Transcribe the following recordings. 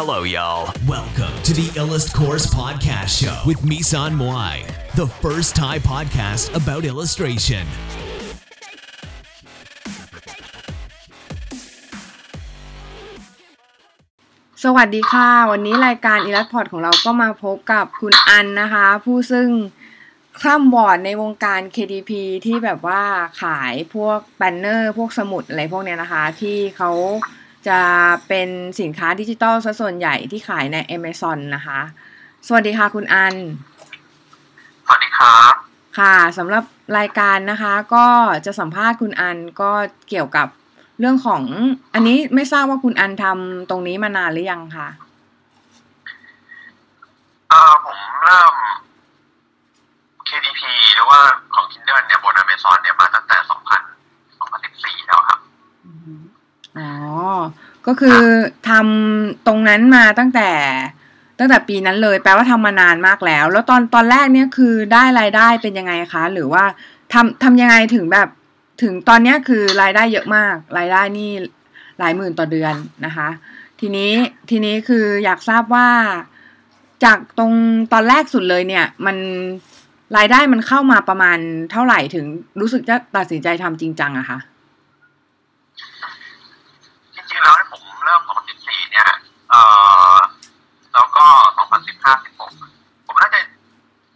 Hello, y'all. Welcome to the Illust Course Podcast Show with Misan Moai, the first Thai podcast about illustration. สวัสดีค่ะ วันนี้รายการ Illust Pod ของเราก็มาพบกับคุณอันนะคะ ผู้ซึ่งคร่ำหวอดในวงการ KDP ที่แบบว่าขายพวก planner พวกสมุดอะไรพวกเนี้ยนะคะ ที่เขา จะเป็นสินค้าดิจิตอลซะส่วนใหญ่ที่ขายใน Amazon นะคะ สวัสดีค่ะคุณอัน สวัสดีครับค่ะสำหรับรายการนะคะ ก็จะสัมภาษณ์คุณอันก็เกี่ยวกับเรื่องของ อันนี้ไม่ทราบว่าคุณอันทำตรงนี้มานานหรือยังคะเอ่อผมเริ่ม KDP หรือว่าของ Kindle เนี่ยบน Amazon เนี่ยมาตั้งแต่ 2000 2014 แล้วครับ อ๋อ ก็คือทำตรงนั้นมาตั้งแต่ตั้งแต่ปีนั้นเลย แปลว่าทำมานานมากแล้ว แล้วตอนตอนแรกเนี่ยคือได้รายได้เป็นยังไงคะ หรือว่าทำทำยังไงถึงแบบถึงตอนเนี้ยคือรายได้เยอะมาก รายได้นี่หลายหมื่นต่อเดือนนะคะ ทีนี้ทีนี้คืออยากทราบว่าจากตรงตอนแรกสุดเลยเนี่ย มันรายได้มันเข้ามาประมาณเท่าไหร่ถึงรู้สึกจะตัดสินใจทำจริงจังอะคะ จริงๆแล้วเนี่ยผมเริ่ม 2014 เนี่ย เอ่อ แล้วก็ 2015 16 ผมน่าจะ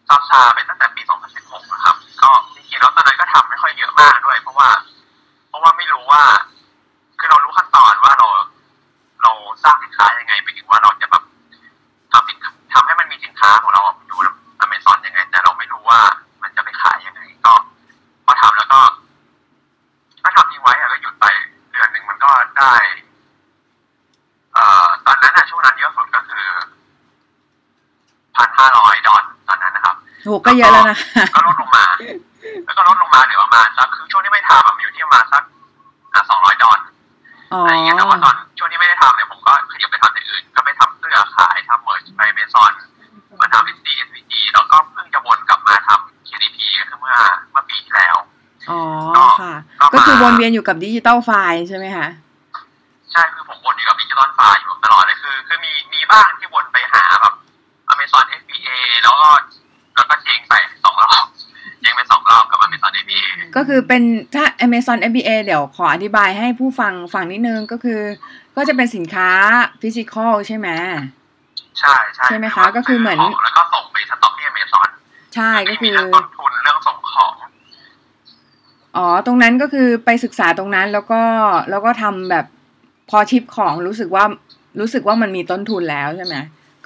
ซาซาไปตั้งแต่ปี 2016นะครับ ก็จริงๆแล้วตอนนั้นก็ทำไม่ค่อยเยอะมากด้วย เพราะว่า เพราะว่าไม่รู้ว่า คือเรารู้ขั้นตอนว่าเรา เราสร้างสินค้ายังไงไปถึงว่าเราจะแบบทำสินค้าทำให้มันมีสินค้าของเราอยู่ในอเมซอนยังไง แต่เราไม่รู้ว่ามันจะไปขายยังไง ก็พอทำแล้วก็ก็ทำทิ้งไว้อะก็หยุดไปเดือนหนึ่งมันก็ได้ เอ่อ ตอนนั้นอะช่วงนั้นเยอะสุดก็คือพันห้าร้อยดอลตอนนั้น นะครับโหก็เยอะแล้วนะก็ลดลงมา แล้วก็ลดลงมาเหลือประมาณสักคือช่วงที่ไม่ทำอะมันอยู่ที่ประมาณสักสองร้อยดอลอ๋ออะไรอย่างเงี้ยแต่ว่าตอนช่วงที่ไม่ได้ทำเนี่ยผมก็ขยับไปทำอย่างอื่น ก็ไปทำเสื้อขายทำ Merch by Amazon มาทำ Etsy SVG แล้วก็เพิ่งจะวนกลับมาทำ KDP ก็คือเมื่อเมื่อปีที่แล้วอ๋อค่ะก็มาก็คือวนเวียนอยู่กับ digital file ใช่ไหมคะ ใช่คือผมวนอยู่กับ di gital file อยู่ตลอดเลยคือ คือมีมีบ้างที่วนไปหาแบบ Amazon FBA แล้วก็แล้วก็เจ๊งไปสองรอบเจ๊งไปสองรอบกับ Amazon FBA ก็ คือเป็นถ้า Amazon FBA เดี๋ยวขออธิบายให้ผู้ฟังฟังนิดนึงก็คือ ก็จะเป็นสินค้าฟิสิกอลใช่ไหมใช่ใช่ใช่ไหมคะก็คือเหมือนซื้ขงแล้วก็ส่งไปสต็อกที่ Amazon ใช่ก็ไม่คืมีอเรื่องต้นทุนเรื่องส่งของอ๋อตรงนั้นก็คือไปศึกษาตรงนั้นแล้วก็แล้วก็ทำแบบพอชิปของรู้สึกว่ารู้สึกว่ามันมีต้นทุนแล้วใช่ไหม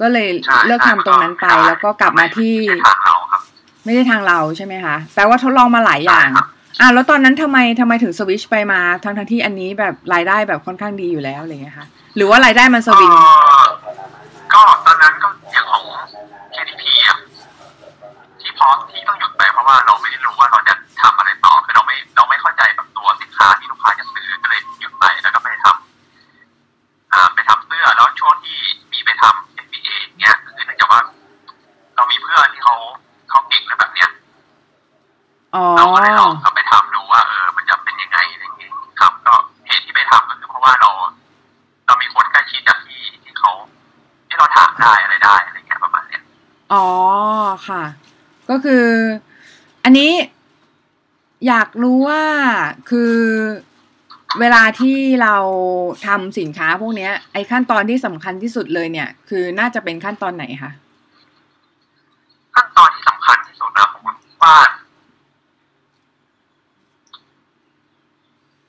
ก็เลยใช่เลิกทำตรงนั้นไปใช่แล้วก็กลับมาที่ไม่ใช่ทางเราครับไม่ได้ทางเราใช่ไหมคะ แปลว่าทดลองมาหลายอย่างใช่ครับ อะแล้วตอนนั้นทำไมทำไมถึงสวิชไปมาทั้งทั้งที่อันนี้แบบรายได้แบบค่อนข้างดีอยู่แล้วอะไรเงี้ยค่ะ หรือว่ารายได้มันสวิงก็ตอนนั้นก็อย่างของ KDP อะที่พอที่ต้องหยุดไปเพราะว่าเราไม่ได้รู้ว่าเราจะ คือ อันนี้อยากรู้ว่าคือเวลาที่เราทำสินค้าพวกนี้ไอ้ขั้นตอนที่สำคัญที่สุดเลยเนี่ย คือน่าจะเป็นขั้นตอนไหนคะ ขั้นตอนที่สำคัญที่สุดนะผมว่า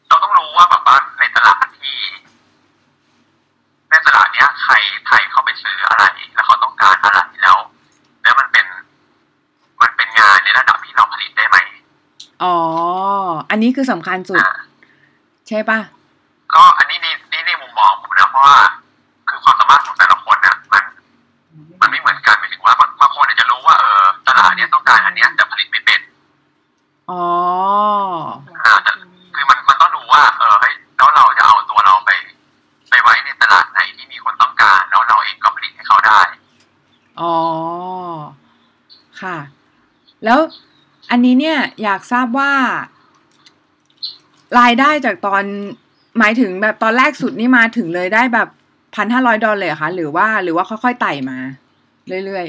เราต้องรู้ว่าแบบว่าในตลาดที่ ในตลาดเนี้ย ใครใครเข้าไปซื้ออะไร แล้วเขาต้องการอะไรแล้ว แล้วมันเป็น มันเป็นงานในระดับที่เราผลิตได้ไหม อ๋อ อันนี้ คือสำคัญสุดอ่าใช่ปะก็อันนี้นี่นี่ในมุมมองผมนะเพราะว่าคือความสามารถของแต่ละคนน่ะมันมันไม่เหมือนกันหมายถึงว่าบางบางคนอาจจะรู้ว่าเออตลาดเนี้ยต้องการอันเนี้ยแต่ผลิตไม่เป็นอ๋ออ่าแต่คือมันมันต้องดูว่า เออเฮ้ยแล้วเราจะเอาตัวเราไป ไปไว้ในตลาดไหนที่มีคนต้องการ แล้วเราเองก็ผลิตให้เขาได้อ๋อค่ะ แล้วอันนี้เนี่ยอยากทราบว่า รายได้จากตอนหมายถึงแบบตอนแรกสุดนี่มาถึงเลยได้แบบพันห้าร้อยดอลเลยเหรอคะหรือว่าหรือว่าค่อยๆไต่มา เรื่อย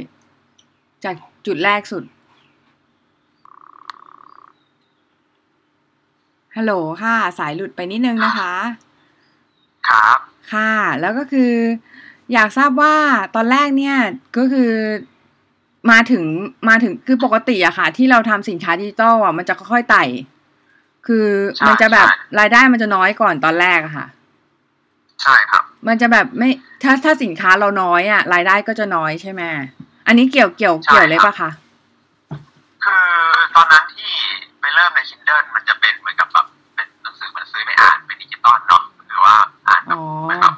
ๆ จากจุดแรกสุดฮัลโหลค่ะ สายหลุดไปนิดนึงนะคะ ครับ ค่ะ แล้วก็คือ อยากทราบว่าตอนแรกเนี่ยก็คือมาถึงมาถึงคือปกติอะค่ะ ที่เราทำสินค้าดิจิตอลอะมันจะค่อยๆไต่ คือใช่มันจะแบบใช่รายได้มันจะน้อยก่อนตอนแรกอะค่ะ ใช่ครับ มันจะแบบไม่ถ้าถ้าสินค้าเราน้อยอะรายได้ก็จะน้อยใช่ไหมอันนี้เกี่ยวเกี่ยวใช่เกี่ยวเลยครับปะคะคือตอนนั้นที่ไปเริ่มใน Kindle มันจะเป็นเหมือนกับแบบเป็นหนังสือมันซื้อไม่อ่านเป็นดิจิตอลเนาะหรือว่าอ่านแบอ๋บอเหมือนกับ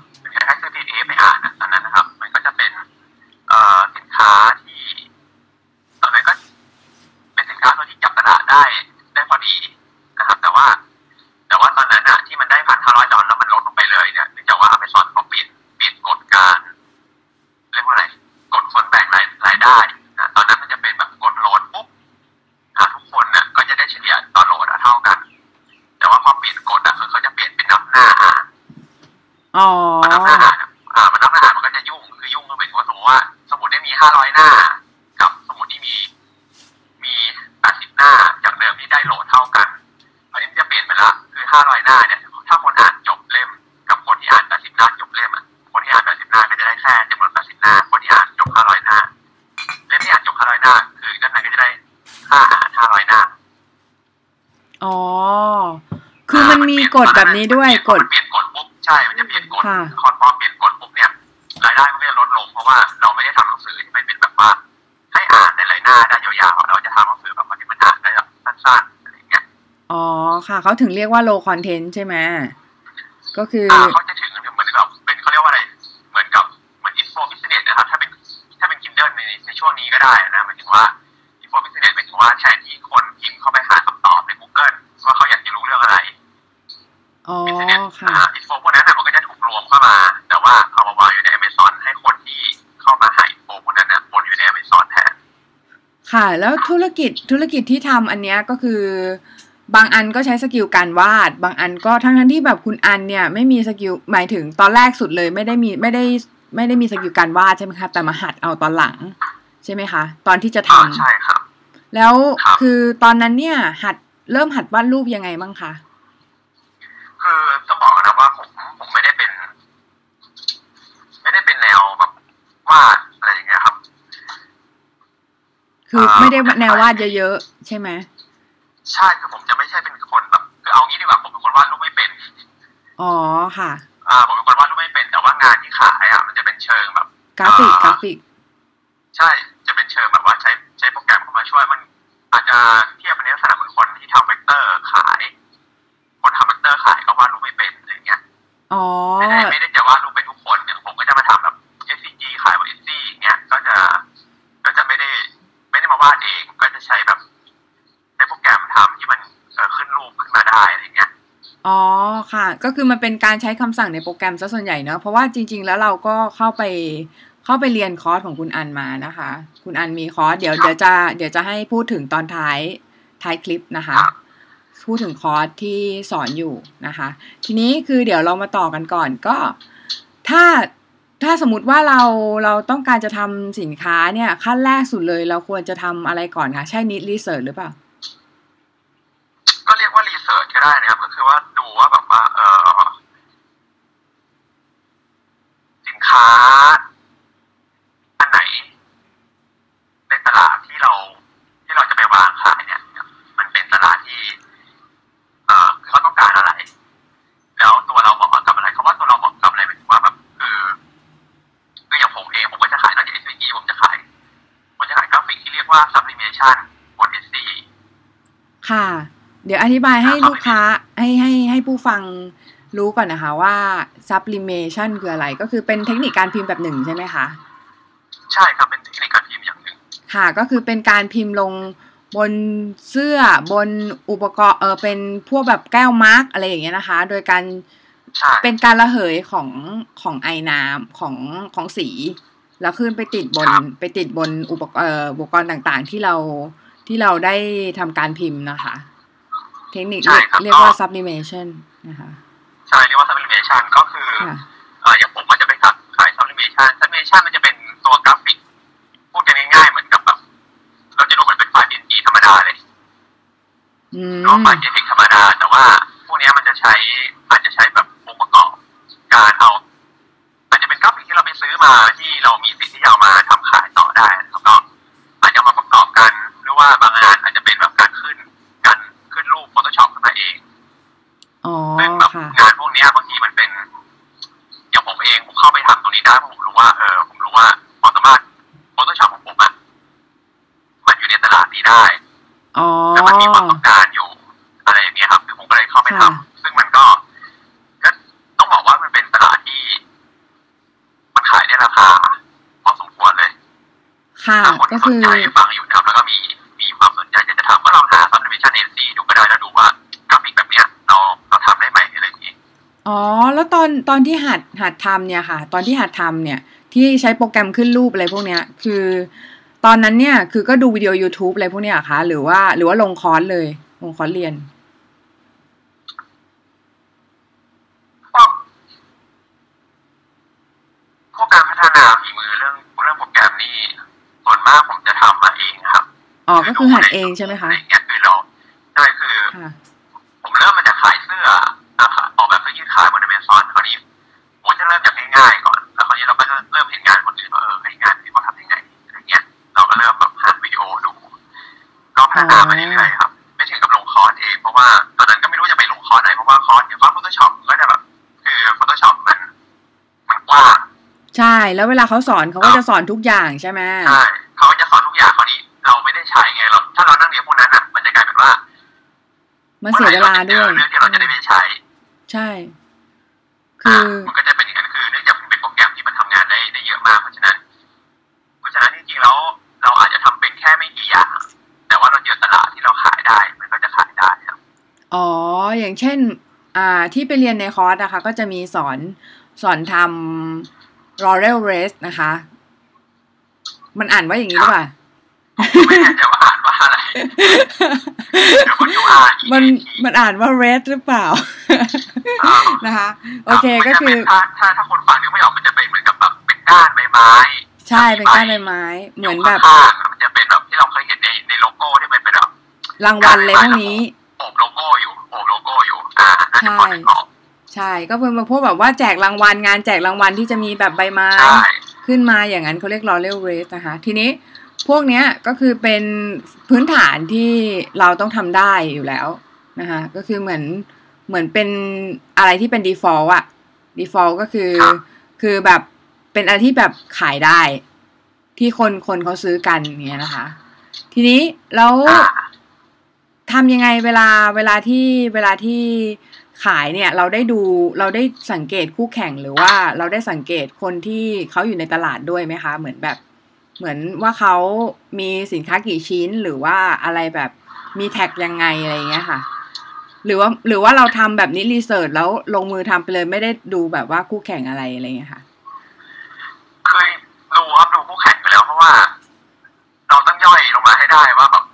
ด้วยกฎมันเปลี่ยนกฎปุ๊บใช่มันจะเปลี่ยนกฎค่ะคอนพอเปลี่ยนกฎปุ๊บเนี่ยรายได้มันก็จะลดลงเพราะว่าเราไม่ได้ทำหนังสือที่มันเป็นแบบว่าให้อ่านในหลายหน้าได้ยาวๆเราจะทำหนังสือแบบว่าที่มันอ่านได้แบบสั้นๆอะไรอย่างเงี้ยอ๋อค่ะเขาถึงเรียกว่า low content ใช่ไหมก็คืออ่ แล้วธุรกิจธุรกิจที่ทำอันเนี้ยก็คือบางอันก็ใช้ skill การวาด บางอันก็ทั้งทั้งๆที่แบบคุณอันเนี่ยไม่มี skill หมายถึงตอนแรกสุดเลยไม่ได้มีไม่ได้ไม่ได้มี skill การวาดใช่ไหมคะแต่มาหัดเอาตอนหลัง ใช่ไหมคะ ตอนที่จะทำอ่าใช่ครับ แล้วครับคือตอนนั้นเนี่ย หัดเริ่มหัดวาดรูปยังไงบ้างคะ คือต้องบอกนะว่าผมผมไม่ได้เป็น ไม่ได้เป็นแนวแบบวาดอะไรอย่างเงี้ยครับ คืออ่าไม่ได้แนววาดเยอะๆใช่ไหมใช่คือผมจะไม่ใช่เป็นคนแบบคือเอางี้ดีกว่าผมเป็นคนวาดรูปไม่เป็น อ๋อค่ะ อ่า ผมเป็นคนวาดรูปไม่เป็นแต่ว่างานที่ขายอะมันจะเป็นเชิงแบบ กราฟิกอ่ากราฟิก ใช่ ก็คือมันเป็นการใช้คำสั่งในโปรแกรมซะส่วนใหญ่เนอะเพราะว่าจริง ๆ แล้วเราก็เข้าไปเข้าไปเรียนคอร์สของคุณอันมานะคะ คุณอันมีคอร์สเดี๋ยวเดี๋ยวจะเดี๋ยวจะให้พูดถึงตอนท้ายท้ายคลิปนะคะ พูดถึงคอร์สที่สอนอยู่นะคะ ทีนี้คือเดี๋ยวเรามาต่อกันก่อนก็ ถ้าถ้าสมมติว่าเราเราต้องการจะทำสินค้าเนี่ยขั้นแรกสุดเลย เราควรจะทำอะไรก่อนคะใช่ niche research หรือเปล่า ก็เรียกว่ารีเสิร์ชก็ได้นะครับ ก็คือว่าดูว่าแบบว่า เออสินค้า อันไหน ในตลาดที่เราที่เราจะไปวางขายเนี่ย มันเป็นตลาดที่ เอ่อเขาต้องการอะไร แล้วตัวเราเหมาะกับอะไรเขาว่าตัวเราเหมาะกับอะไรหมายถึงว่าแบบคือคืออย่างผมเองผมก็จะขายนอกจาก SVG ผมจะขายผมจะขายกราฟิกที่เรียกว่า sublimation บน Etsy ค่ะ เดี๋ยวอธิบายให้ครับลูกค้าให้ให้ให้ผู้ฟังรู้ก่อนนะคะว่า sublimation คืออะไร ก็คือเป็นเทคนิคการพิมพ์แบบหนึ่งใช่ไหมคะ ใช่ครับเป็นเทคนิคการพิมพ์อย่างหนึ่งค่ะ ก็คือเป็นการพิมพ์ลงบนเสื้อบนอุปกรณ์เออเป็นพวกแบบแก้ว mug อะไรอย่างเงี้ยนะคะ โดยการใช่เป็นการระเหยของของไอน้ำของของสี แล้วขึ้นไปติดบนไปติดบนอุปกรณ์เอ่ออุปกรณ์ต่างๆ ที่เรา ที่เราได้ทำการพิมพ์นะคะ เทคนิคเรียกเรียกว่า sublimation นะคะ ใช่เรียกว่า sublimation ก็คือค่ะเอ่ออย่างผมก็จะไปตัดนิเมชันมันจะเป็นตัวกราฟิก พูดกันง่ายๆเหมือนกับแบบเราจะดูเหมือนเป็นไฟล์ PNG ธรรมดาเลยอืมหรือว่าไฟล์ JPEG ธรรมดา แต่ว่าพวกเนี้ยมันจะใช้อาจจะใช้แบบองค์ประกอบการเอาอาจจะเป็นกราฟิกที่เราไปซื้อมา ซึ่งแบบค่ะงานพวกเนี้ยบางทีมันเป็นอย่างผมเองผมเข้าไปทำตรงนี้ได้เพราะผมรู้ว่าเออผมรู้ว่าความสามารถ Photoshop ของผมอะมันอยู่ในตลาดนี้ได้อ๋อแต่มันมีความต้องการอยู่ อะไรอย่างเงี้ยครับคือผมก็เลยเข้าไปทำค่ะซึ่งมันก็ก็ต้องบอกว่ามันเป็นตลาดที่ มันขายได้ราคาพอสมควรเลยค่ะถ้าคนก็ที่สคืนอ อ๋อ แล้วตอนตอนที่หัดหัดทำเนี่ยค่ะ ตอนที่หัดทำเนี่ย ที่ใช้โปรแกรมขึ้นรูปอะไรพวกเนี้ย คือ ตอนนั้นเนี่ยคือก็ดูวิดีโอ YouTube อะไรพวกเนี้ยเหรอคะหรือว่าหรือว่าลงคอร์สเลย ลงคอร์สเรียน พวกพวกการพัฒนาฝีมือเรื่องเรื่องโปรแกรมนี่ส่วนมากผมจะทำมาเองครับอ๋อ ก็คือหัดเองใช่ไหมคะอะไรอย่างเงี้ย พัฒนามาเรื่อยๆครับ ไม่ถึงกับลงคอร์สเอง เพราะว่าตอนนั้นก็ไม่รู้จะไปลงคอร์สไหน เพราะว่าคอร์สอย่างคอร์ส Photoshop ก็จะแบบ คือ Photoshop มันมันกว้างใช่ แล้วเวลาเขาสอนเขาก็จะสอนทุกอย่างใช่ไหมใช่เขาจะสอนทุกอย่างคราวนี้เราไม่ได้ใช้ไงเราถ้าเรานั่งเรียนพวกนั้นอะ มันจะกลายเป็นว่ามันเสียเวลาด้วยเรื่องที่เราจะได้ไม่ใช้ ใช่ คือ เช่นอ่าที่ไปเรียนในคอร์สนะคะก็จะมีสอนสอนทำ Laurel Race นะคะ มันอ่านว่าอย่างนี้หรือเปล่าผมไม่แน่ใจว่าอ่านว่าอะไรเดี๋ยวคนดูอ่านอีกมันทีมันอ่านว่า red หรือเปล่าอ่านะคะ โอเคก็คือมันจะเป็นถ้าถ้าถ้าคนฟังนึกไม่ออกมันจะเป็นเหมือนกับแบบเป็นก้านใบไม้ ใช่เป็นก้านใบไม้ เหมือนแบบยู่ข้างๆมันจะเป็นแบบที่เราเคยเห็นในในโลโก้ที่มันเป็นแบบรางวัลเลยพวกนี้ โอบโลโก้อยู่โอบโลโก้อยู่ อ่าน่าจะพอนึกออกใช่ ก็เป็นพวกแบบว่าแจกรางวัลงานแจกรางวัลที่จะมีแบบใบไม้ใช่ขึ้นมาอย่างนั้นเขาเรียก Laurel Wreath นะคะ ทีนี้พวกเนี้ยก็คือเป็นพื้นฐานที่เราต้องทำได้อยู่แล้วนะคะก็คือเหมือนเหมือนเป็นอะไรที่เป็น default อะ default ก็คือครับคือแบบเป็นอะไรที่แบบขายได้ ที่คนคนเขาซื้อกันอย่างเงี้ยนะคะ ทีนี้แล้วอ่าทำยังไงเวลาเวลาที่เวลาที่ ขายเนี่ยเราได้ดูเราได้สังเกตคู่แข่งหรือว่าเราได้สังเกตคนที่เขาอยู่ในตลาดด้วยไหมคะ เหมือนแบบ เหมือนว่าเขามีสินค้ากี่ชิ้นหรือว่าอะไรแบบมีแท็กยังไงอะไรอย่างเงี้ยค่ะ หรือว่าหรือว่าเราทำแบบนี้รีเสิร์ชแล้วลงมือทำไปเลยไม่ได้ดูแบบว่าคู่แข่งอะไรอะไรอย่างเงี้ยค่ะเคยดูครับดูคู่แข่งไปแล้วเพราะว่า เราต้องย่อยลงมาให้ได้ว่าแบบ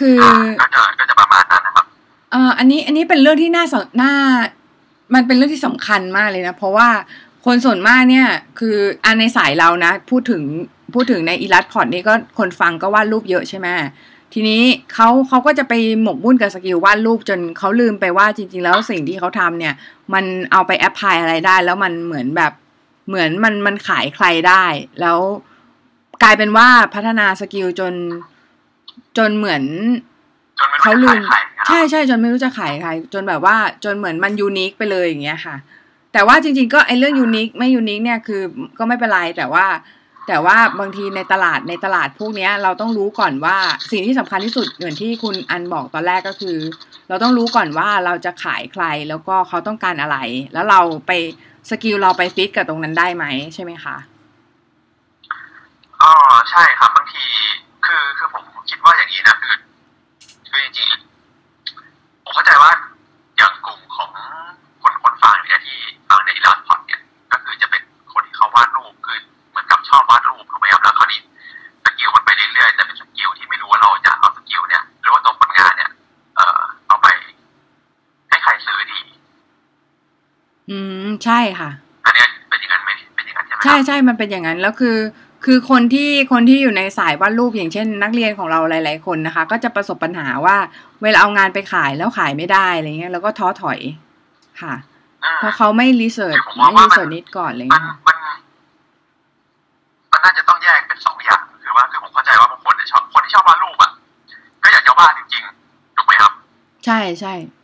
คือก็จะก็จะประมาณนั้นนะครับเอ่ออันนี้อันนี้เป็นเรื่องที่น่าสนน่ามันเป็นเรื่องที่สำคัญมากเลยนะ เพราะว่าคนส่วนมากเนี่ย คืออันในสายเรานะ พูดถึงพูดถึงใน Illust Pod นี่ก็คนฟังก็วาดรูปเยอะใช่ไหมทีนี้เขาเขาก็จะไปหมกมุ่นกับ skill วาดรูปจนเขาลืมไปว่าจริง ๆ แล้วสิ่งที่เขาทำเนี่ย มันเอาไป apply อะไรได้ แล้วมันเหมือนแบบเหมือนมันมันขายใครได้ แล้วกลายเป็นว่าพัฒนา skill จน จนเหมือนจนไม่เขารู้ลืจะมขายใครนะครับใช่ใช่จนไม่รู้จะขายใครจนแบบว่าจนเหมือนมัน unique ไปเลยอย่างเงี้ยค่ะ แต่ว่าจริง ๆ ก็ไอ้เรื่อง unique ไม่ unique เนี่ยคือก็ไม่เป็นไรแต่ว่าแต่ว่าบางทีในตลาดในตลาดพวกเนี้ย เราต้องรู้ก่อนว่าสิ่งที่สำคัญที่สุดเหมือนที่คุณอันบอกตอนแรกก็คือ เราต้องรู้ก่อนว่าเราจะขายใครแล้วก็เขาต้องการอะไร แล้วเราไปskill เราไปฟิตกับตรงนั้นได้ไหมใช่ไหมคะอ๋อใช่ครับบางทีคือ คือผมคิดว่าอย่างนี้นะคือคือจริงๆผมเข้าใจว่าอย่างกลุ่มของคนคนฟังเนี่ยที่ฟังในอีลาสพอดเนี่ยก็คือจะเป็นคนที่เขาวาดรูปคือเหมือนกับชอบวาดรูปถูกไหมครับแล้วคราวนี้ skill มันไปเรื่อยๆแต่เป็น skill ที่ไม่รู้ว่าเราจะเอา skill เนี่ยหรือว่าตัวผลงานเนี่ยเอ่อเอาไป ให้ใครซื้อดี อืมใช่ค่ะอันเนี้ยเป็นอย่างนั้นไหมเป็นอย่างนั้นใช่ไหมครับใช่ใช่มันเป็นอย่างนั้นแล้วคือ คือคนที่คนที่อยู่ในสายวาดรูปอย่างเช่น นักเรียนของเราหลาย ๆ คนนะคะ ก็จะประสบปัญหาว่า เวลาเอางานไปขายแล้วขายไม่ได้อะไรเงี้ยแล้วก็ท้อถอยค่ะอืมเพราะเขาไม่รีเสิร์ชคือผมมองไม่ว่ารีมันเสิร์ชนิดก่อนอะไรมันเงี้ยค่ะมันมันน่าจะต้องแยกเป็นสองอย่างคือว่าคือผมเข้าใจว่าบางคนเนี่ยชอบคนที่ชอบวาดรูปอะก็อยากจะวาดจริงๆถูกไหมครับ ใช่ใช่อ่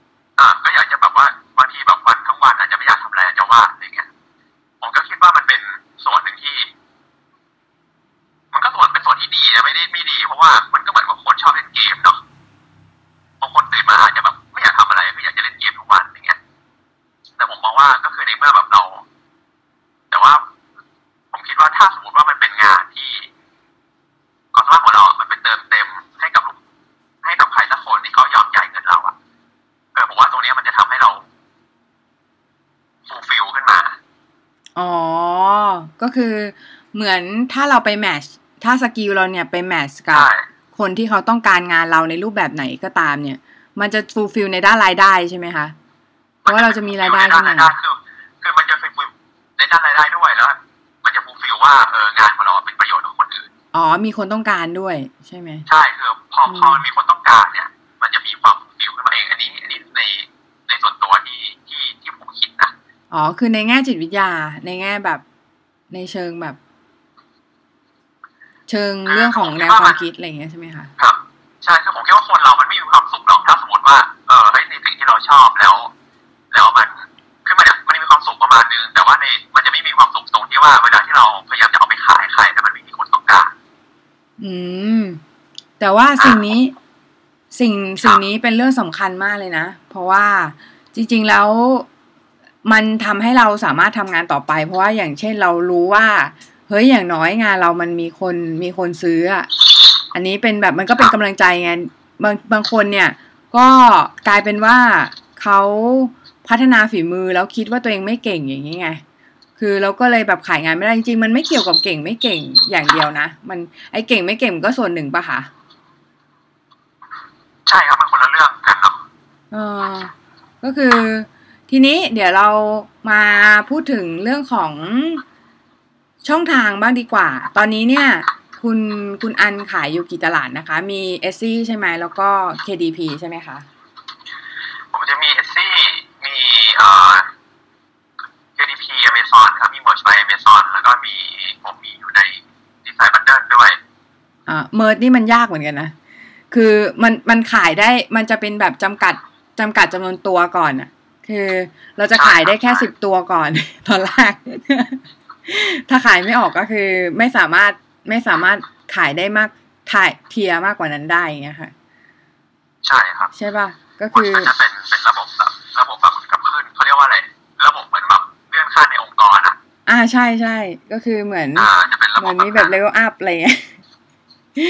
เหมือนถ้าเราไป match ถ้า skill เราเนี่ยไป match กับใช่คนที่เขาต้องการงานเราในรูปแบบไหนก็ตามเนี่ย มันจะ fulfill ในด้านรายได้ใช่ไหมคะ เพราะว่าเราจะมีรายได้ในด้านรายได้ขึ้นมาคือคือมันจะ fulfill ในด้านรายได้ด้วยแล้ว มันจะ fulfill ว่าเอองานของเราเป็นประโยชน์กับคนอื่น อ๋อ มีคนต้องการด้วยใช่ไหม ใช่คือพออืมพอมันมีคนต้องการเนี่ย มันจะมีความ fulfill ขึ้นมาเอง อันนี้ อันนี้ในในส่วนตัวที่ที่ที่ผมคิดนะ อ๋อ คือในแง่จิตวิทยา ในแง่แบบในเชิงแบบ เชิงเรื่องของแนวความคิดอะไรอย่างเงี้ยใช่ไหมคะครับใช่คือผมคิดว่าคนเรามันไม่มีความสุขหรอกถ้าสมมติว่าเออเฮ้ยในสิ่งที่เราชอบแล้ว แล้วมันคือมันอะมันมีความสุขประมาณนึงแต่ว่าในมันจะไม่มีความสุขตรงที่ว่าเวลาที่เราพยายามจะเอาไปขายใครแต่มันไม่มีคนต้องการอืม แต่ว่าสิ่งนี้สิ่งสิ่งนี้เป็นเรื่องสำคัญมากเลยนะ เพราะว่าจริง ๆแล้วมันทำให้เราสามารถทำงานต่อไป เพราะว่าอย่างเช่นเรารู้ว่า เฮ้ยอย่างน้อยงานเรามันมีคนมีคนซื้ออะอันนี้เป็นแบบมันก็เป็นกำลังใจไงบางบางคนเนี่ย ก็กลายเป็นว่าเขาพัฒนาฝีมือแล้วคิดว่าตัวเองไม่เก่งอย่างนี้ไงคือเราก็เลยแบบขายงานไม่ได้จริงๆมันไม่เกี่ยวกับเก่งไม่เก่งอย่างเดียวนะ มันไอเก่งไม่เก่งมันก็ส่วนหนึ่งปะคะใช่ครับมันคนละเรื่องกันเนาะเออก็คือทีนี้เดี๋ยวเรามาพูดถึงเรื่องของ ช่องทางบ้างดีกว่า ตอนนี้เนี่ยคุณคุณอันขายอยู่กี่ตลาดนะคะ มีเอซี่ใช่ไหมแล้วก็ KDP ใช่ไหมคะผมจะมีเอซี่มีเอ่อ KDP Amazon ครับมี Merge by Amazon แล้วก็มีผมมีอยู่ใน Design Bundle ด้วยอ่า Merch นี่มันยากเหมือนกันนะ คือมันมันขายได้มันจะเป็นแบบจำกัดจำกัดจำนวนตัวก่อนอะคือเราจะขายได้แค่สิบตัวก่อนตอนแรก ถ้าขายไม่ออกก็คือ ไม่สามารถไม่สามารถขายได้มากถ่าย tier มากกว่านั้นได้อย่างเงี้ยค่ะ ใช่ครับ ใช่ป่ะก็คือมันจะเป็นเป็นระบบแบบระบบแบบกับขึ้นเขาเรียกว่าอะไรระบบเหมือนแบบเลื่อนขั้นในองค์กรอะอ่าใช่ใช่ก็คือเหมือนอ่าจะเป็นระเหบมืบอนมีแบบเลเวลอัพอะไรเงี้ย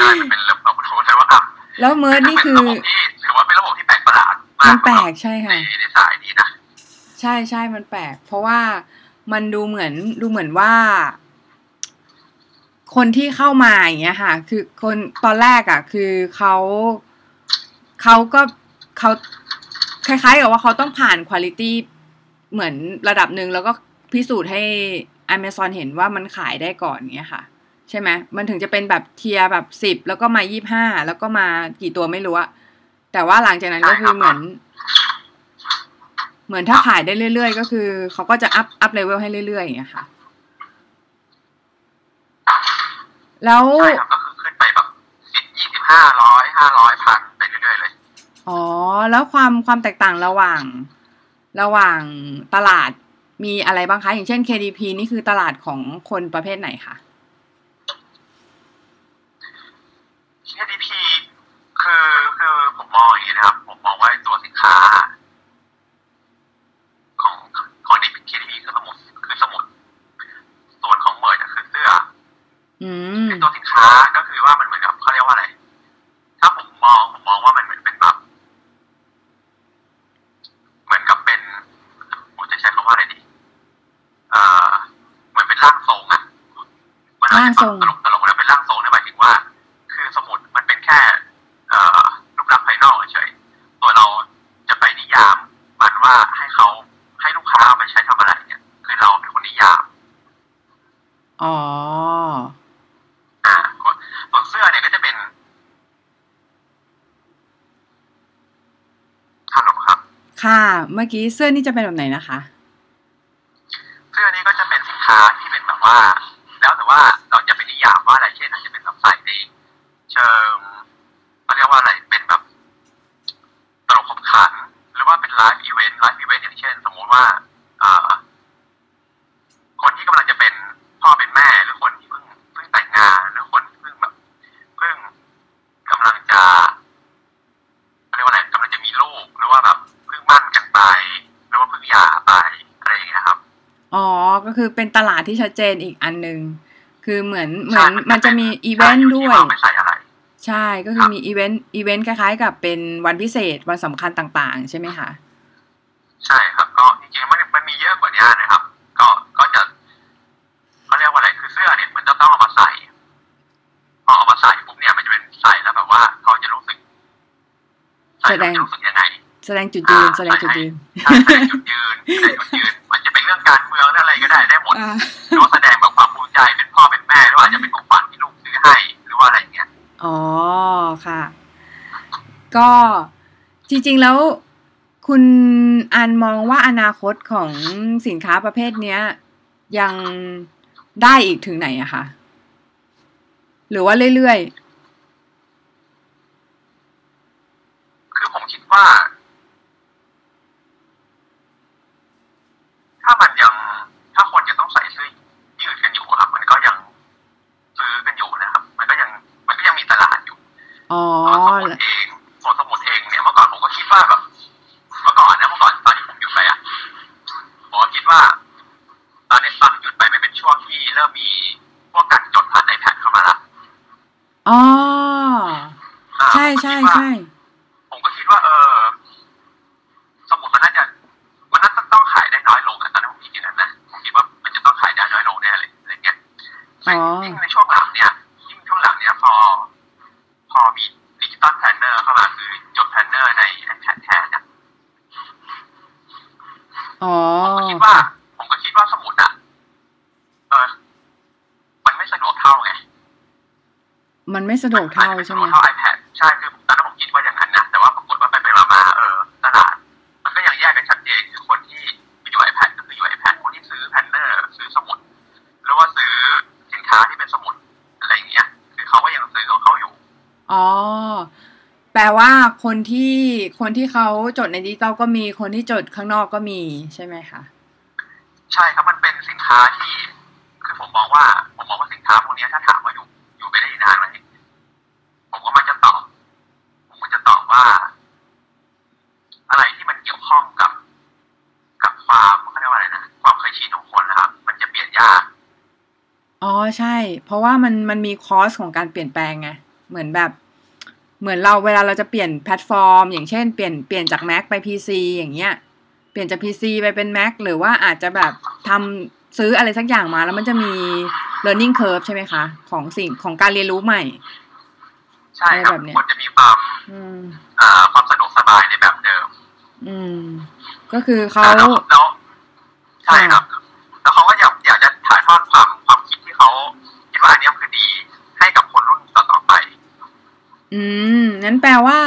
ใช่มันเป็นระบบเขาเรียกว่าอะแล้วเมิร์ดนี่คือเป็นระบบที่ถือว่าเป็นระบบที่แปลกประหลาดมามักนแปลกใช่ในค่ะในสายนี้นะใช่ใช่มันแปลก เพราะว่า มันดูเหมือนดูเหมือนว่า คนที่เข้ามาอย่างเงี้ยค่ะ คือคนตอนแรกอะ คือเขาเขาก็เขาคล้ายๆกับว่าเขาต้องผ่านคุณ i t y เหมือนระดับหนึ่งแล้วก็พิสูจน์ให้ Amazon เห็นว่ามันขายได้ก่อนเงี้ยค่ะ ใช่ไหมมันถึงจะเป็นแบบ tier แบบสิบแล้วก็มายี่ห้าแล้วก็มากี่ตัวไม่รู้อะแต่ว่าหลังจากนั้นก็คือเหมือน เหมือนถ้าขายได้เรื่อยๆ ก็คือเขาก็จะ up up level ให้เรื่อยๆอย่างเงี้ยค่ะ แล้วใช่ครับก็คือขึ้นไปแบบสิบยี่สิบห้าร้อยห้าร้อยพันไปเรื่อยๆเลย อ๋อ แล้วความความแตกต่างระหว่างระหว่างตลาดมีอะไรบ้างคะ อย่างเช่น KDP นี่คือตลาดของคนประเภทไหนคะ ตัวสินค้าก็คือว่ามันเหมือนกับเขาเรียกว่าอะไร ถ้าผมมองผมมองว่ามันเหมือนเป็นแบบเหมือนกับเป็นผมจะใช้คำว่าอะไรดีเอ่อเหมือนเป็นร่างทรงอะมันอาจจะตลกตลกนะเป็นร่างทรงเนี่ยหมายถึงว่า คือสมุดมันเป็นแค่ เอ่อรูปลักษณ์ภายนอกเฉยๆตัวเราจะไปนิยาม มันว่าให้เขาให้ลูกค้าเอาไปใช้ทำอะไรเนี่ย คือเราเป็นคนนิยาม อ๋อ อ่าส่วนเสื้อเนี่ยก็จะเป็นขนมครับ ค่ะ เมื่อกี้เสื้อนี่จะเป็นแบบไหนนะคะ เสื้อนี้ก็จะเป็นสินค้าที่เป็นแบบว่า คือเป็นตลาดที่ชัดเจนอีกอันหนึ่งคือเหมือนเหมือนมันจะมีอีเวนต์ด้วยใช่อที่าไม่ใส่อะไรใช่ก็คือมี event event คล้ายๆ กับเป็นวันพิเศษวันสำคัญต่างๆ ใช่ไหมคะใช่ครับก็จริงๆมันมันมีเยอะกว่านี้นะครับ ก็ก็จะเขาเรียกว่าอะไรคือเสื้อเนี่ยมันจะต้องเอามาใส่พอเอามาใส่ปุ๊บเนี่ยมันจะเป็นใส่แล้วแบบว่าเขาจะรู้สึกใส่แล้วจะรู้สึกยังไงแสดงจุดยืนแสดงจุดยืนใช่ใส่จุดยืนใส่จุดยืนมันจะเป็น รือว่าแสดงแบบความภูมิใจเป็นพ่อเป็นแม่หรือว่าอาจจะเป็นของขวัญที่ลูกซื้อให้หรือว่าอะไรอย่างเงี้ยอ๋อค่ะ ก็จริง ๆแล้วคุณอันมองว่าอนาคตของสินค้าประเภทเนี้ย ยังได้อีกถึงไหนอะคะหรือว่าเรื่อยคือผมคิดว่า ถ้ามันยัง ๆ อ๋อ ส่วนสมุดเองส่วนสมุดเองเนี่ยเมื่อก่อนผมก็คิดว่าแบบ เมื่อก่อนนะเมื่อก่อนตอนที่ผมหยุดไปอะผมก็คิดว่า ตอนนี้ตอนที่หยุดไปมันเป็นช่วงที่เริ่มมีพวกการจดผ่าน iPad เข้ามาละ อ๋อ อ่า ใช่ใช่ใช่ ผมก็คิดว่า เออ สมุดมันน่าจะ มันน่าจะต้องขายได้น้อยลงอะตอนนั้นผมคิดอย่างนั้นนะผมคิดว่ามันจะต้องขายได้น้อยลงแน่เลยอะไรเงี้ย อ๋อ ยิ่งในช่วงหลังเนี่ยยิ่งช่วงหลังเนี่ยพอ พอมี digital planner เข้ามาคือจด planner ใน iPad แทนเนี่ย อ๋อ ผมก็คิดว่า ผมก็คิดว่าสมุดอะ เออ มันไม่สะดวกเท่าไง มันไม่ สะดวกเท่ามันจะใช่ไม่ไหมสะดวกเท่า iPad ใช่คือตอนนั้นผมคิดว่าอย่างนั้นนะ แต่ว่าปรากฏว่าไปไปมาๆเออตลาด มันก็ยังแยกกันชัดเจนคือคนที่อยู่ iPad ก็คืออยู่ iPad คนที่ซื้อ planner ซื้อสมุด หรือว่าซื้อสินค้าที่เป็นสมุดอะไรอย่างเงี้ย คือเขาก็ยังซื้อของเขาอยู่ อ๋อ แปลว่าคนที่คนที่เขาจดในดิจิตอลก็มีคนที่จดข้างนอกก็มีใช่ไหมคะ ใช่ครับมันเป็นสินค้าที่ คือผมมองว่า ผมมองว่าสินค้าพวกนี้ถ้าถามว่าอยู่ อยู่ไม่ได้นานไหมผมก็มักจะตอบ ผมก็จะตอบว่า อะไรที่มันเกี่ยวข้องกับ กับความเขาเรียกว่าอะไรนะความเคยชินของคนนะครับ มันจะเปลี่ยนยาก อ๋อใช่ เพราะว่ามันมันมีคอสของการเปลี่ยนแปลงไงเหมือนแบบเหมือนเราเวลาเราจะเปลี่ยนแพลตฟอร์ม อย่างเช่นเปลี่ยนเปลี่ยนจาก Mac ไป PC อย่างเงี้ยเปลี่ยนจาก PC ไปเป็น Mac หรือว่าอาจจะแบบทำซื้ออะไรสักอย่างมา แล้วมันจะมี learning curve ใช่ไหมคะ ของสิ่งของการเรียนรู้ใหม่ ใช่ครับแบบเนี้ยคนจะมีความอืมอ่าความสะดวกสบายในแบบเดิม อืม ก็คือเขาแล้วแล้วใช่ครับ งั้นแปลว่า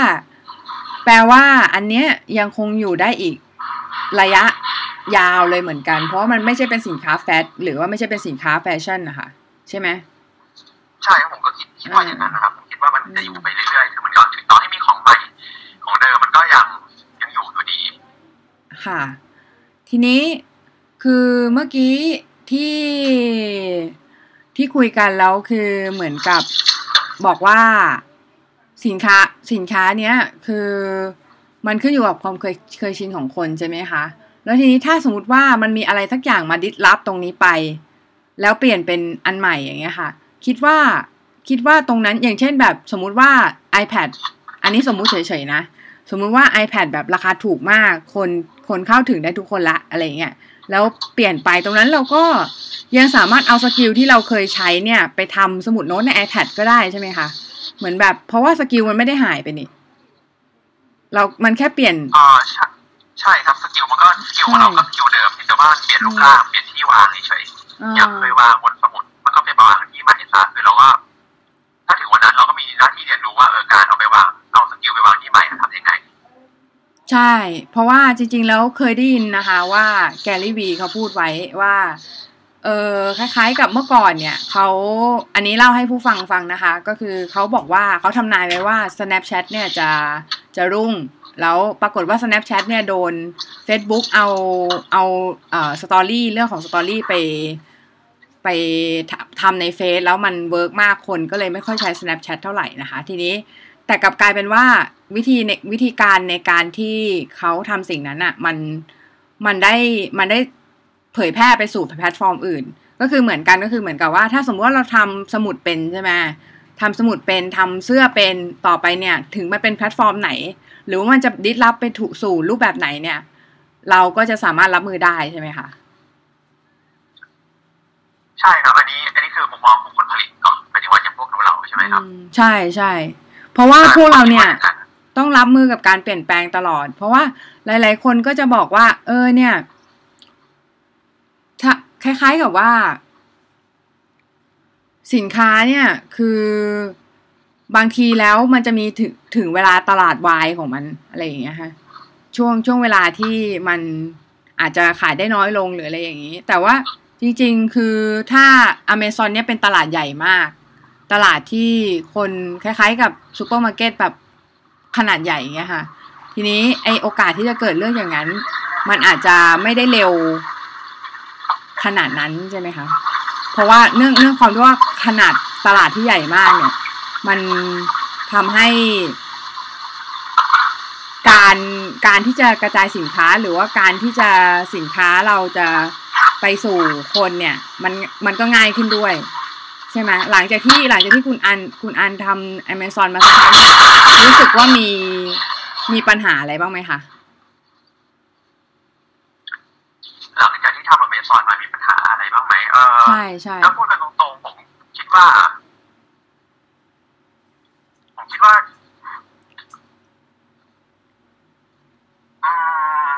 แปลว่า อันเนี้ยยังคงอยู่ได้อีกระยะยาวเลยเหมือนกัน เพราะว่ามันไม่ใช่เป็นสินค้าแฟชหรือว่าไม่ใช่เป็นสินค้าแฟชั่นนะคะใช่ไหมใช่ครับผมก็คิดคิดว่าอย่างนั้นนะครับผมคิดว่ามันจะอยู่ไปเรื่อยๆคือมันก็ถึงตอนที่มีของใหม่ของเดิมมันก็ยังยังอยู่อยู่ดี ค่ะ ทีนี้คือเมื่อกี้ที่ที่คุยกันแล้วคือเหมือนกับบอกว่า สินค้าสินค้าเนี้ยคือมันขึ้นอยู่กับความเคยเคยชินของคนใช่ไหมคะ แล้วทีนี้ถ้าสมมติว่ามันมีอะไรสักอย่างมาดิสรับตรงนี้ไป แล้วเปลี่ยนเป็นอันใหม่อย่างเงี้ยค่ะ คิดว่าคิดว่าตรงนั้นอย่างเช่นแบบสมมุติว่า iPad อันนี้สมมุติเฉยๆนะ สมมุติว่า iPad แบบราคาถูกมากคนคนเข้าถึงได้ทุกคนละอะไรเงี้ยแล้วเปลี่ยนไปตรงนั้นเราก็ยังสามารถเอา skill ที่เราเคยใช้เนี่ยไปทำสมุดโน้ตใน iPad ก็ได้ใช่ไหมคะ เหมือนแบบ เพราะว่า skill มันไม่ได้หายไปนี่เรา มันแค่เปลี่ยนอ่าใช่ใช่ครับ skill มันก็ skill ของเราก็ skill เดิมเพียงแต่ว่าเปลี่ยนรูปร่างเปลี่ยนที่วางเฉยๆอ่าอยากเคยวางบนสมุดมันก็ไปวางที่ใหม่ซะคือเราก็ถ้าถึงวันนั้นเราก็มีหน้าที่เรียนรู้ว่าเออการเอาไปวางเอา skill ไปวางที่ใหม่ทำยังไง ใช่ เพราะว่าจริง ๆ แล้วเคยได้ยินนะคะ ว่า Gary Vee เขาพูดไว้ว่า เออคล้ายๆกับเมื่อก่อนเนี่ยเขาอันนี้เล่าให้ผู้ฟังฟังนะคะ ก็คือเขาบอกว่าเขาทำนายไว้ว่า Snapchat เนี่ยจะจะรุ่ง แล้วปรากฏว่า Snapchat เนี่ยโดน Facebook เอาเอาเอ่อ story เรื่องของ story ไปไปทำใน Face แล้วมัน work มากคนก็เลยไม่ค่อยใช้ Snapchat เท่าไหร่นะคะ ทีนี้แต่กลับกลายเป็นว่าวิธีในวิธีการในการที่เขาทำสิ่งนั้นอะ่ะมันมันได้มันได้ เผยแพร่ไปสู่แพลตฟอร์มอื่น ก็คือเหมือนกันก็คือเหมือนกับว่า ถ้าสมมติว่าเราทำสมุดเป็นใช่ไหมทำสมุดเป็นทำเสื้อเป็นต่อไปเนี่ย ถึงมันเป็นแพลตฟอร์มไหน หรือว่ามันจะ disrupt ไปถูกสู่รูปแบบไหนเนี่ย เราก็จะสามารถรับมือได้ใช่ไหมคะใช่ครับอันนี้อันนี้คือมุมมองของคนผลิตเนาะหมายถึงว่าอย่างพวกเราเราใช่ไหมครับอืมใช่ใช่เพราะว่าพวกเราเนี่ยอ่าต้องรับมือกับการเปลี่ยนแปลงตลอด เพราะว่าหลาย ๆ คนก็จะบอกว่า เออเนี่ยถ้า คล้าย ๆกับว่า สินค้าเนี่ยคือบางทีแล้วมันจะมีถึงถึงเวลาตลาดวายของมันอะไรอย่างเงี้ยฮะช่วงช่วงเวลาที่มันอาจจะขายได้น้อยลงหรืออะไรอย่างนี้ แต่ว่าจริงๆ คือถ้าอเมซอนเนี่ยเป็นตลาดใหญ่มาก ตลาดที่คนคล้ายๆ กับซูเปอร์มาร์เก็ตแบบขนาดใหญ่เงี้ยค่ะ ทีนี้ไอโอกาสที่จะเกิดเรื่องอย่างนั้น มันอาจจะไม่ได้เร็ว ขนาดนั้นใช่ไหมคะ เพราะว่าเนื่องเนื่องความที่ว่าขนาดตลาดที่ใหญ่มากเนี่ย มันทำให้ การการที่จะกระจายสินค้าหรือว่าการที่จะสินค้าเราจะไปสู่คนเนี่ย มันมันก็ง่ายขึ้นด้วย ใช่ไหมหลังจากที่หลังจากที่คุณอันคุณอันทำ Amazon มาสักพักรู้สึกว่ามีมีปัญหาอะไรบ้างไหมคะ หลังจากที่ทำอเมซอนมามีปัญหาอะไรบ้างไหมเออใช่ใช่ถ้าพูดกันตรงๆผมคิดว่า ผมคิดว่าอืม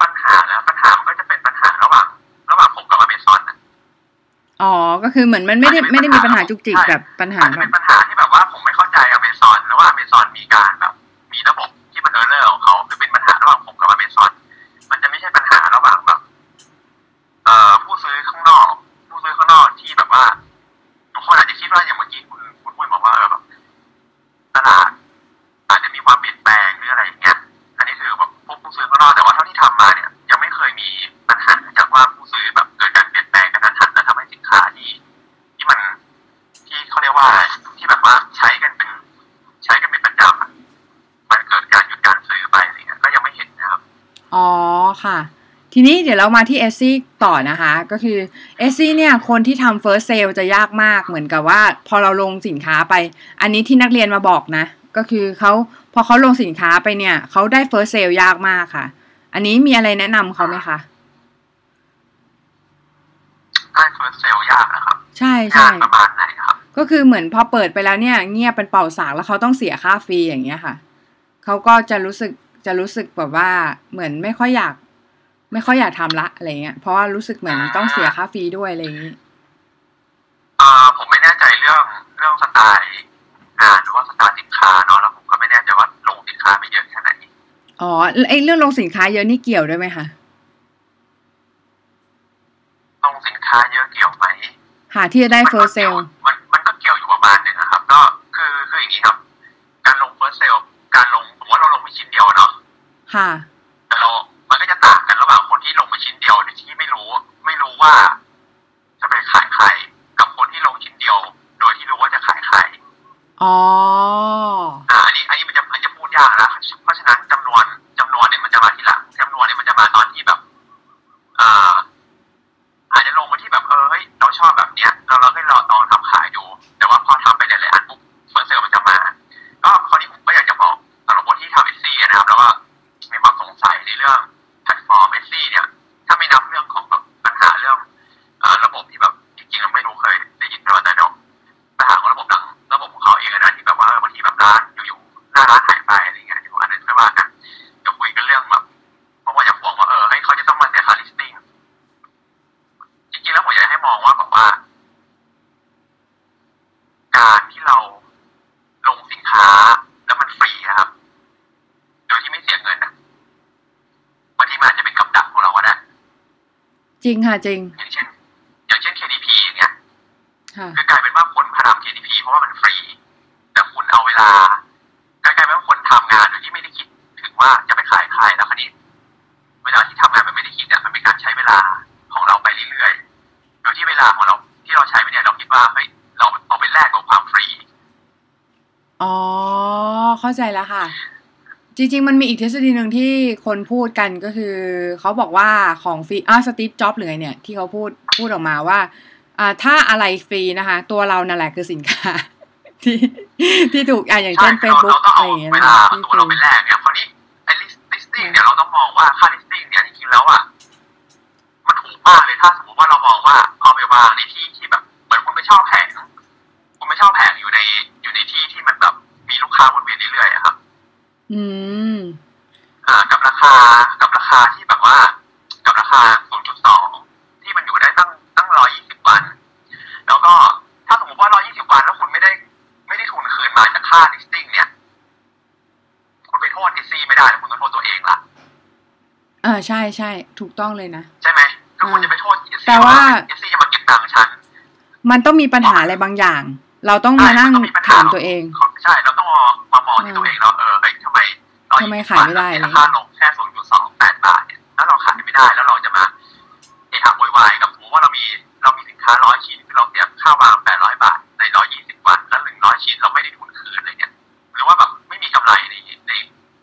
ปัญหาแล้วปัญหามันก็จะเป็นปัญหาระหว่างระหว่างผมกับอเมซอนนะอ๋อ ก็คือเหมือนมันไม่ได้ไม่ได้มีปัญหาจุกจิกแบบปัญหาอาจจะแบเป็บ ทีนี้เดี๋ยวเรามาที่ Etsy ต่อนะคะ ก็คือ Etsy เนี่ย คนที่ทำ first sale จะยากมากเหมือนกับว่า พอเราลงสินค้าไป อันนี้ที่นักเรียนมาบอกนะ ก็คือเขาพอเขาลงสินค้าไปเนี่ย เขาได้ first sale ยากมากค่ะ อันนี้มีอะไรแนะนำเขาไหมคะ ได้ first sale ยากนะครับ ใช่ยากใช่ประมาณไหนครับ ก็คือเหมือนพอเปิดไปแล้วเนี่ย เงียบเป็นเป่าสากแล้วเขาต้องเสียค่า fee อย่างเงี้ยค่ะ เขาก็จะรู้สึกจะรู้สึกแบบว่าเหมือนไม่ค่อยอยาก ไม่ค่อยอยากทำละอะไรเงี้ยเพราะว่ารู้สึกเหมือนต้องเสียค่าฟรีด้วยอะไรอย่างงี้เอ่อผมไม่แน่ใจเรื่องเรื่องสไตล์งานหรือว่าสไตล์สินค้าเนาะแล้วผมก็ไม่แน่ใจว่าลงสินค้าไปเยอะแค่ไหนอ๋อไอเรื่องลงสินค้าเยอะนี่เกี่ยวด้วยไหมคะลงสินค้าเยอะเกี่ยวไหมหาที่จะได้มันก็ first กี่ยว sale มันมันก็เกี่ยวอยู่ประมาณหนึ่งนะครับ ก็คือคืออย่างนี้ครับ การลงเฟิร์สเซลการลงผมว่าเราลงไปชิ้นเดียวเนาะค่ะ แต่เรา มันก็จะต่างกันระหว่างคนที่ลงไปชิ้นเดียวโดยที่ไม่รู้ ไม่รู้ว่า จะไปขายใคร กับคนที่ลงชิ้นเดียว โดยที่รู้ว่าจะขายใคร อ๋อ อ่า อันนี้ อันนี้มันจะมันจะพูดยากนะเพราะฉะนั้นจำนวนจำนวนเนี่ยมันจะมาทีหลังจำนวนเนี่ยมันจะมาตอนที่แบบ อ่า อาจจะลงมาที่แบบ เออ เฮ้ย เราชอบแบบเนี้ย เราเราก็ลองลองทำขาย จริงค่ะจริง อย่างเช่น อย่างเช่น KDP อย่างเงี้ยค่ะคือกลายเป็นว่าคนพาทำ KDP เพราะว่ามันฟรี แต่คุณเอาเวลากลายเป็นว่าคนทำงานโดยที่ไม่ได้คิดถึงว่าจะไปขายใครแล้วคราวนี้ เวลาที่ทำงานมันไม่ได้คิดอะมันเป็นการใช้เวลาของเราไปเรื่อยๆโดยที่เวลาของเราที่เราใช้ไปเนี่ยเราคิดว่าเฮ้ยเราเอาไปแลกกับความฟรีอ๋อเข้าใจแล้วค่ะ จริง ๆ มันมีอีกทฤษฎีหนึ่งที่คนพูดกันก็คือ เขาบอกว่าของฟรีอ่าสตีฟจ็อบหรือไงเนี่ย ที่เขาพูดพูดออกมาว่าอ่าถ้าอะไรฟรีนะคะ ตัวเรานั่นแหละคือสินค้า ที่ที่ถูกอ่าอย่างเช่นใช่เฟซบุ๊กเราต้องอะเอาไรอย่างเงี้ยเวนะลาคะเอาที่ตัวฟรีเราไปแลกเนี่ยคราวนี้ไอ้ listing เนี่ยเราต้องมองว่าค่า listing เนี่ยจริงๆแล้วอะมันถูกมากเลยถ้าสมมติว่าเรามองว่าเอาไปวางในที่ที่แบบเหมือนคุณไปเช่าแผงคุณไปเช่าแผงอยู่ในอยู่ในที่ที่มันแบบมีลูกค้าวนเวียนเรื่อยๆ อะครับอืมอ่า กับราคากับราคาที่แบบว่า กับราคา 0.2 ที่มันอยู่ได้ตั้งตั้ง 120 วัน แล้วก็ถ้าสมมติว่า 120 วันแล้วคุณไม่ได้ ไม่ได้ทุนคืนมาจากค่า listing เนี่ย คุณไปโทษ EC ไม่ได้คุณต้องโทษตัวเองละเออใช่ใช่ถูกต้องเลยนะ ใช่ไหมก็คุณจะไปโทษ EC แต่ว่า EC จะมาเก็บตังค์ฉัน มันต้องมีปัญหาอะไรบางอย่าง เราต้องมานั่งถามตัวเองใช่เราต้อง ไมขายไม่ได้ราคาลงแค่0.28บาทเนี่ยถ้าเราขายไม่ได้แล้วเราจะมาเอะอะโวยวายกับสมมติว่าเรามีเรามีสินค้าร้อยชิ้นที่เราเสียค่าวาง800บาทใน120วันแล้ว100ชิ้นเราไม่ได้ทุนคืนเลยเนี่ยหรือว่าแบบไม่มีกำไรในใน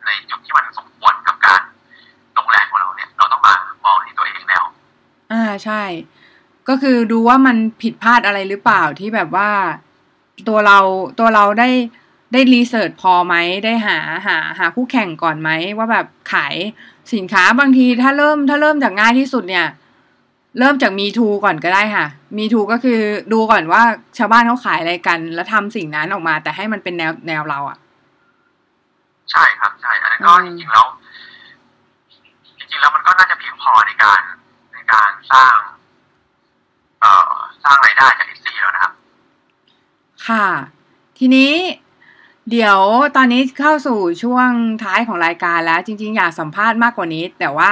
ในจุดที่มันสมควรกับการลงแรงของเราเนี่ย เราต้องมามองที่ตัวเองแล้ว อ่าใช่ ก็คือดูว่ามันผิดพลาดอะไรหรือเปล่าที่แบบว่าตัวเราตัวเราได้ ได้รีเสิร์ชพอไหมได้หาหาหาคู่แข่งก่อนไหมว่าแบบขายสินค้าบางทีถ้าเริ่มถ้าเริ่มจากง่ายที่สุดเนี่ย เริ่มจากมีทูก่อนก็ได้ค่ะ มีทูก็คือดูก่อนว่าชาวบ้านเขาขายอะไรกัน แล้วทำสิ่งนั้นออกมา แต่ให้มันเป็นแนวแนวเราอะใช่ครับใช่อันนั้นก็อืมจริงๆแล้วจริงๆแล้วมันก็น่าจะเพียงพอในการในการสร้าง เอ่อสร้างรายได้จาก EC แล้วนะครับ ค่ะ ทีนี้ เดี๋ยวตอนนี้เข้าสู่ช่วงท้ายของรายการแล้ว จริง ๆ อยากสัมภาษณ์มากกว่านี้ แต่ว่า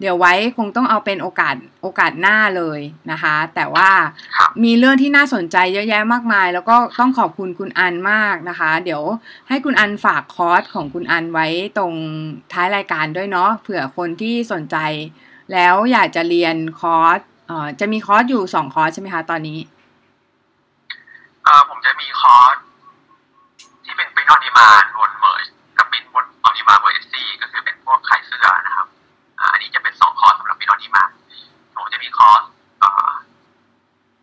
เดี๋ยวไว้คงต้องเอาเป็นโอกาสโอกาสหน้าเลยนะคะ แต่ว่าครับมีเรื่องที่น่าสนใจเยอะแยะมากมาย แล้วก็ต้องขอบคุณคุณอันมากนะคะ เดี๋ยวให้คุณอันฝากคอร์สของคุณอันไว้ตรงท้ายรายการด้วยเนาะเผื่อคนที่สนใจ แล้วอยากจะเรียนคอร์สเอ่อจะมีคอร์สอยู่สองคอร์สใช่ไหมคะตอนนี้ เอ่อผมจะมีคอร์สที่เป็นเป็น on demand บน Merch กับเป็นบน on demand บน Etsy ก็คือเป็นพวกขายเสื้อนะครับ อ่า อันนี้จะเป็นสองคอร์สสำหรับเป็น on demand ผมจะมีคอร์สเอ่อ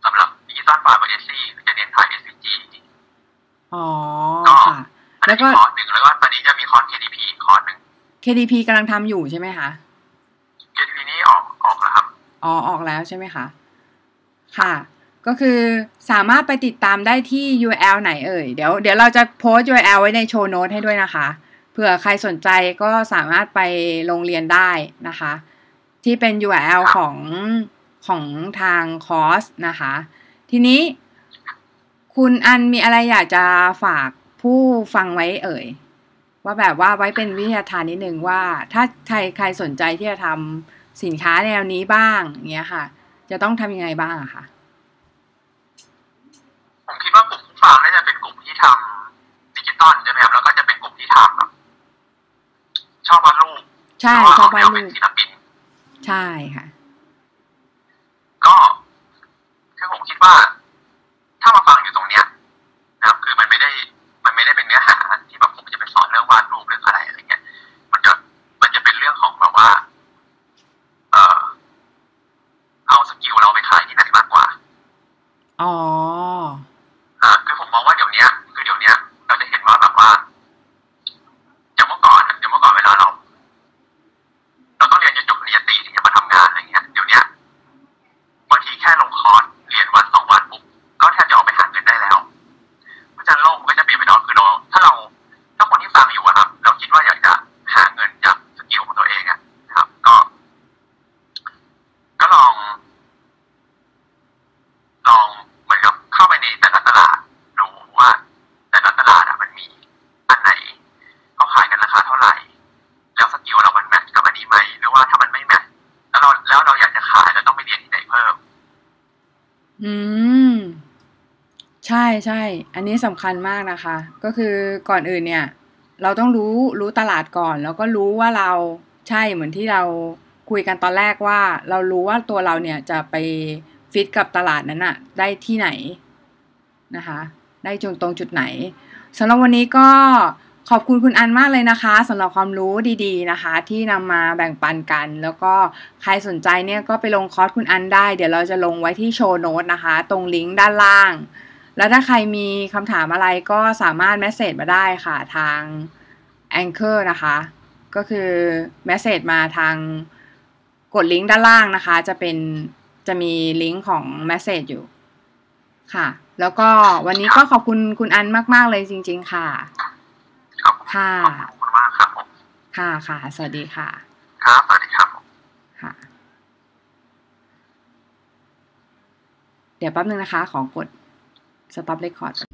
สำหรับดิจิตอลฟาร์บน EC จะเน้นขาย SCG อ๋อ ก็ ค่ะ อัน แล้นี้วก็คอร์สหนึ่งแล้วก็ตอนนี้จะมีคอร์ส KDP คอร์สหนึ่ง KDP กำลังทำอยู่ใช่ไหมคะ KDP นี่ออกออกแล้วครับ อ๋อออกแล้วใช่ไหมคะ ค่ะ ก็คือสามารถไปติดตามได้ที่ URL ไหนเอ่ย เดี๋ยวเดี๋ยวเราจะโพสต์ URL ไว้ในโชว์โน้ตให้ด้วยนะคะ เผื่อใครสนใจก็สามารถไปโรงเรียนได้นะคะ ที่เป็น URL ครับของของทางคอร์สนะคะ ทีนี้คุณอันมีอะไรอยากจะฝาก ผู้ฟังไว้เอ่ย ว่าแบบว่าไว้เป็นวิทยาทานนิดนึงว่า ถ้าใครใครสนใจที่จะทำสินค้าแนวนี้บ้างอย่างเงี้ยค่ะ จะต้องทำยังไงบ้างอะคะผมคิดว่ากลุ่มผู้ฟังน่าจะเป็นกลุ่มที่ทำดิจิตอลใช่ไหมครับแล้วก็จะเป็นกลุ่มที่ทำแบบชอบวาดรูปใช่หรืชอบกวาดแนรูเป็นปศิลปินใช่ค่ะ ก็คือผมคิดว่า ถ้ามาฟังอยู่ตรงเนี้ยนะครับ คือมันไม่ได้ มันไม่ได้เป็นเนื้อหา ที่แบบผมจะไปสอนเรื่องวาดรูปเรื่องอะไรอะไรเงี้ย มันจะมันจะเป็นเรื่องของแบบว่า เอ่อเอาสกิลเราไปขายที่ไหนมากกว่า อ๋อ อ่าคือผมมองว่าเดี๋ยวเนี้ย คือเดี๋ยวเนี้ย เราจะเห็นว่าแบบว่าอย่างเมื่อก่อนอะอย่างเมื่อก่อนเวลาเรา เราต้องเรียนจนจบปริญญาตรีถึงจะมาทำงานอะไรเงี้ย เดี๋ยวเนี้ยบางทีแค่ลงคอร์สเรียนวันสองวันปุ๊บก็แทบจะออกไปหาเงินได้แล้วเพราะฉะนั้นโลกมันก็จะเปลี่ยนไปเนาะคือเราถ้าเรา ถ้าคนที่ฟังอยู่อะครับ เราคิดว่าอยากจะหาเงินจาก skill ของตัวเองอะนะครับ ก็ ก็ลอง ลองเหมือนกับเข้าไปในแต่ละตลาดดูว่า ใช่ อั นนี้สำคัญมากนะคะ ก็คือก่อนอื่นเนี่ย เราต้องรู้รู้ตลาดก่อน แล้วก็รู้ว่าเราใช่เหมือนที่เราคุยกันตอนแรกว่า เรารู้ว่าตัวเราเนี่ยจะไปฟิตกับตลาดนั้นอะได้ที่ไหนนะคะ ได้จงตรงจุดไหนสำหรับวันนี้ก็ขอบคุณคุณอันมากเลยนะคะสำหรับความรู้ดีๆนะคะ ที่นำมาแบ่งปันกัน แล้วก็ใครสนใจเนี่ยก็ไปลงคอร์สคุณอันได้ เดี๋ยวเราจะลงไว้ที่โชว์โน้ตนะคะ ตรงลิงก์ด้านล่าง แล้วถ้าใครมีคำถามอะไรก็สามารถแมสเซจมาได้ค่ะ ทาง Anchor นะคะ ก็คือแมสเซจมาทางกดลิงก์ด้านล่างนะคะ จะเป็นจะมีลิงก์ของแมสเซจอยู่ค่ะ แล้วก็วันนี้ก็ขอบคุณคุณอันมาก ๆ เลยจริง ๆ ค่ะครับผมค่ะขอบคุณมากครับผมค่ะค่ะ สวัสดีค่ะ ครับสวัสดีครับผมค่ะ เดี๋ยวแป๊บนึงนะคะ ขอกด a public hot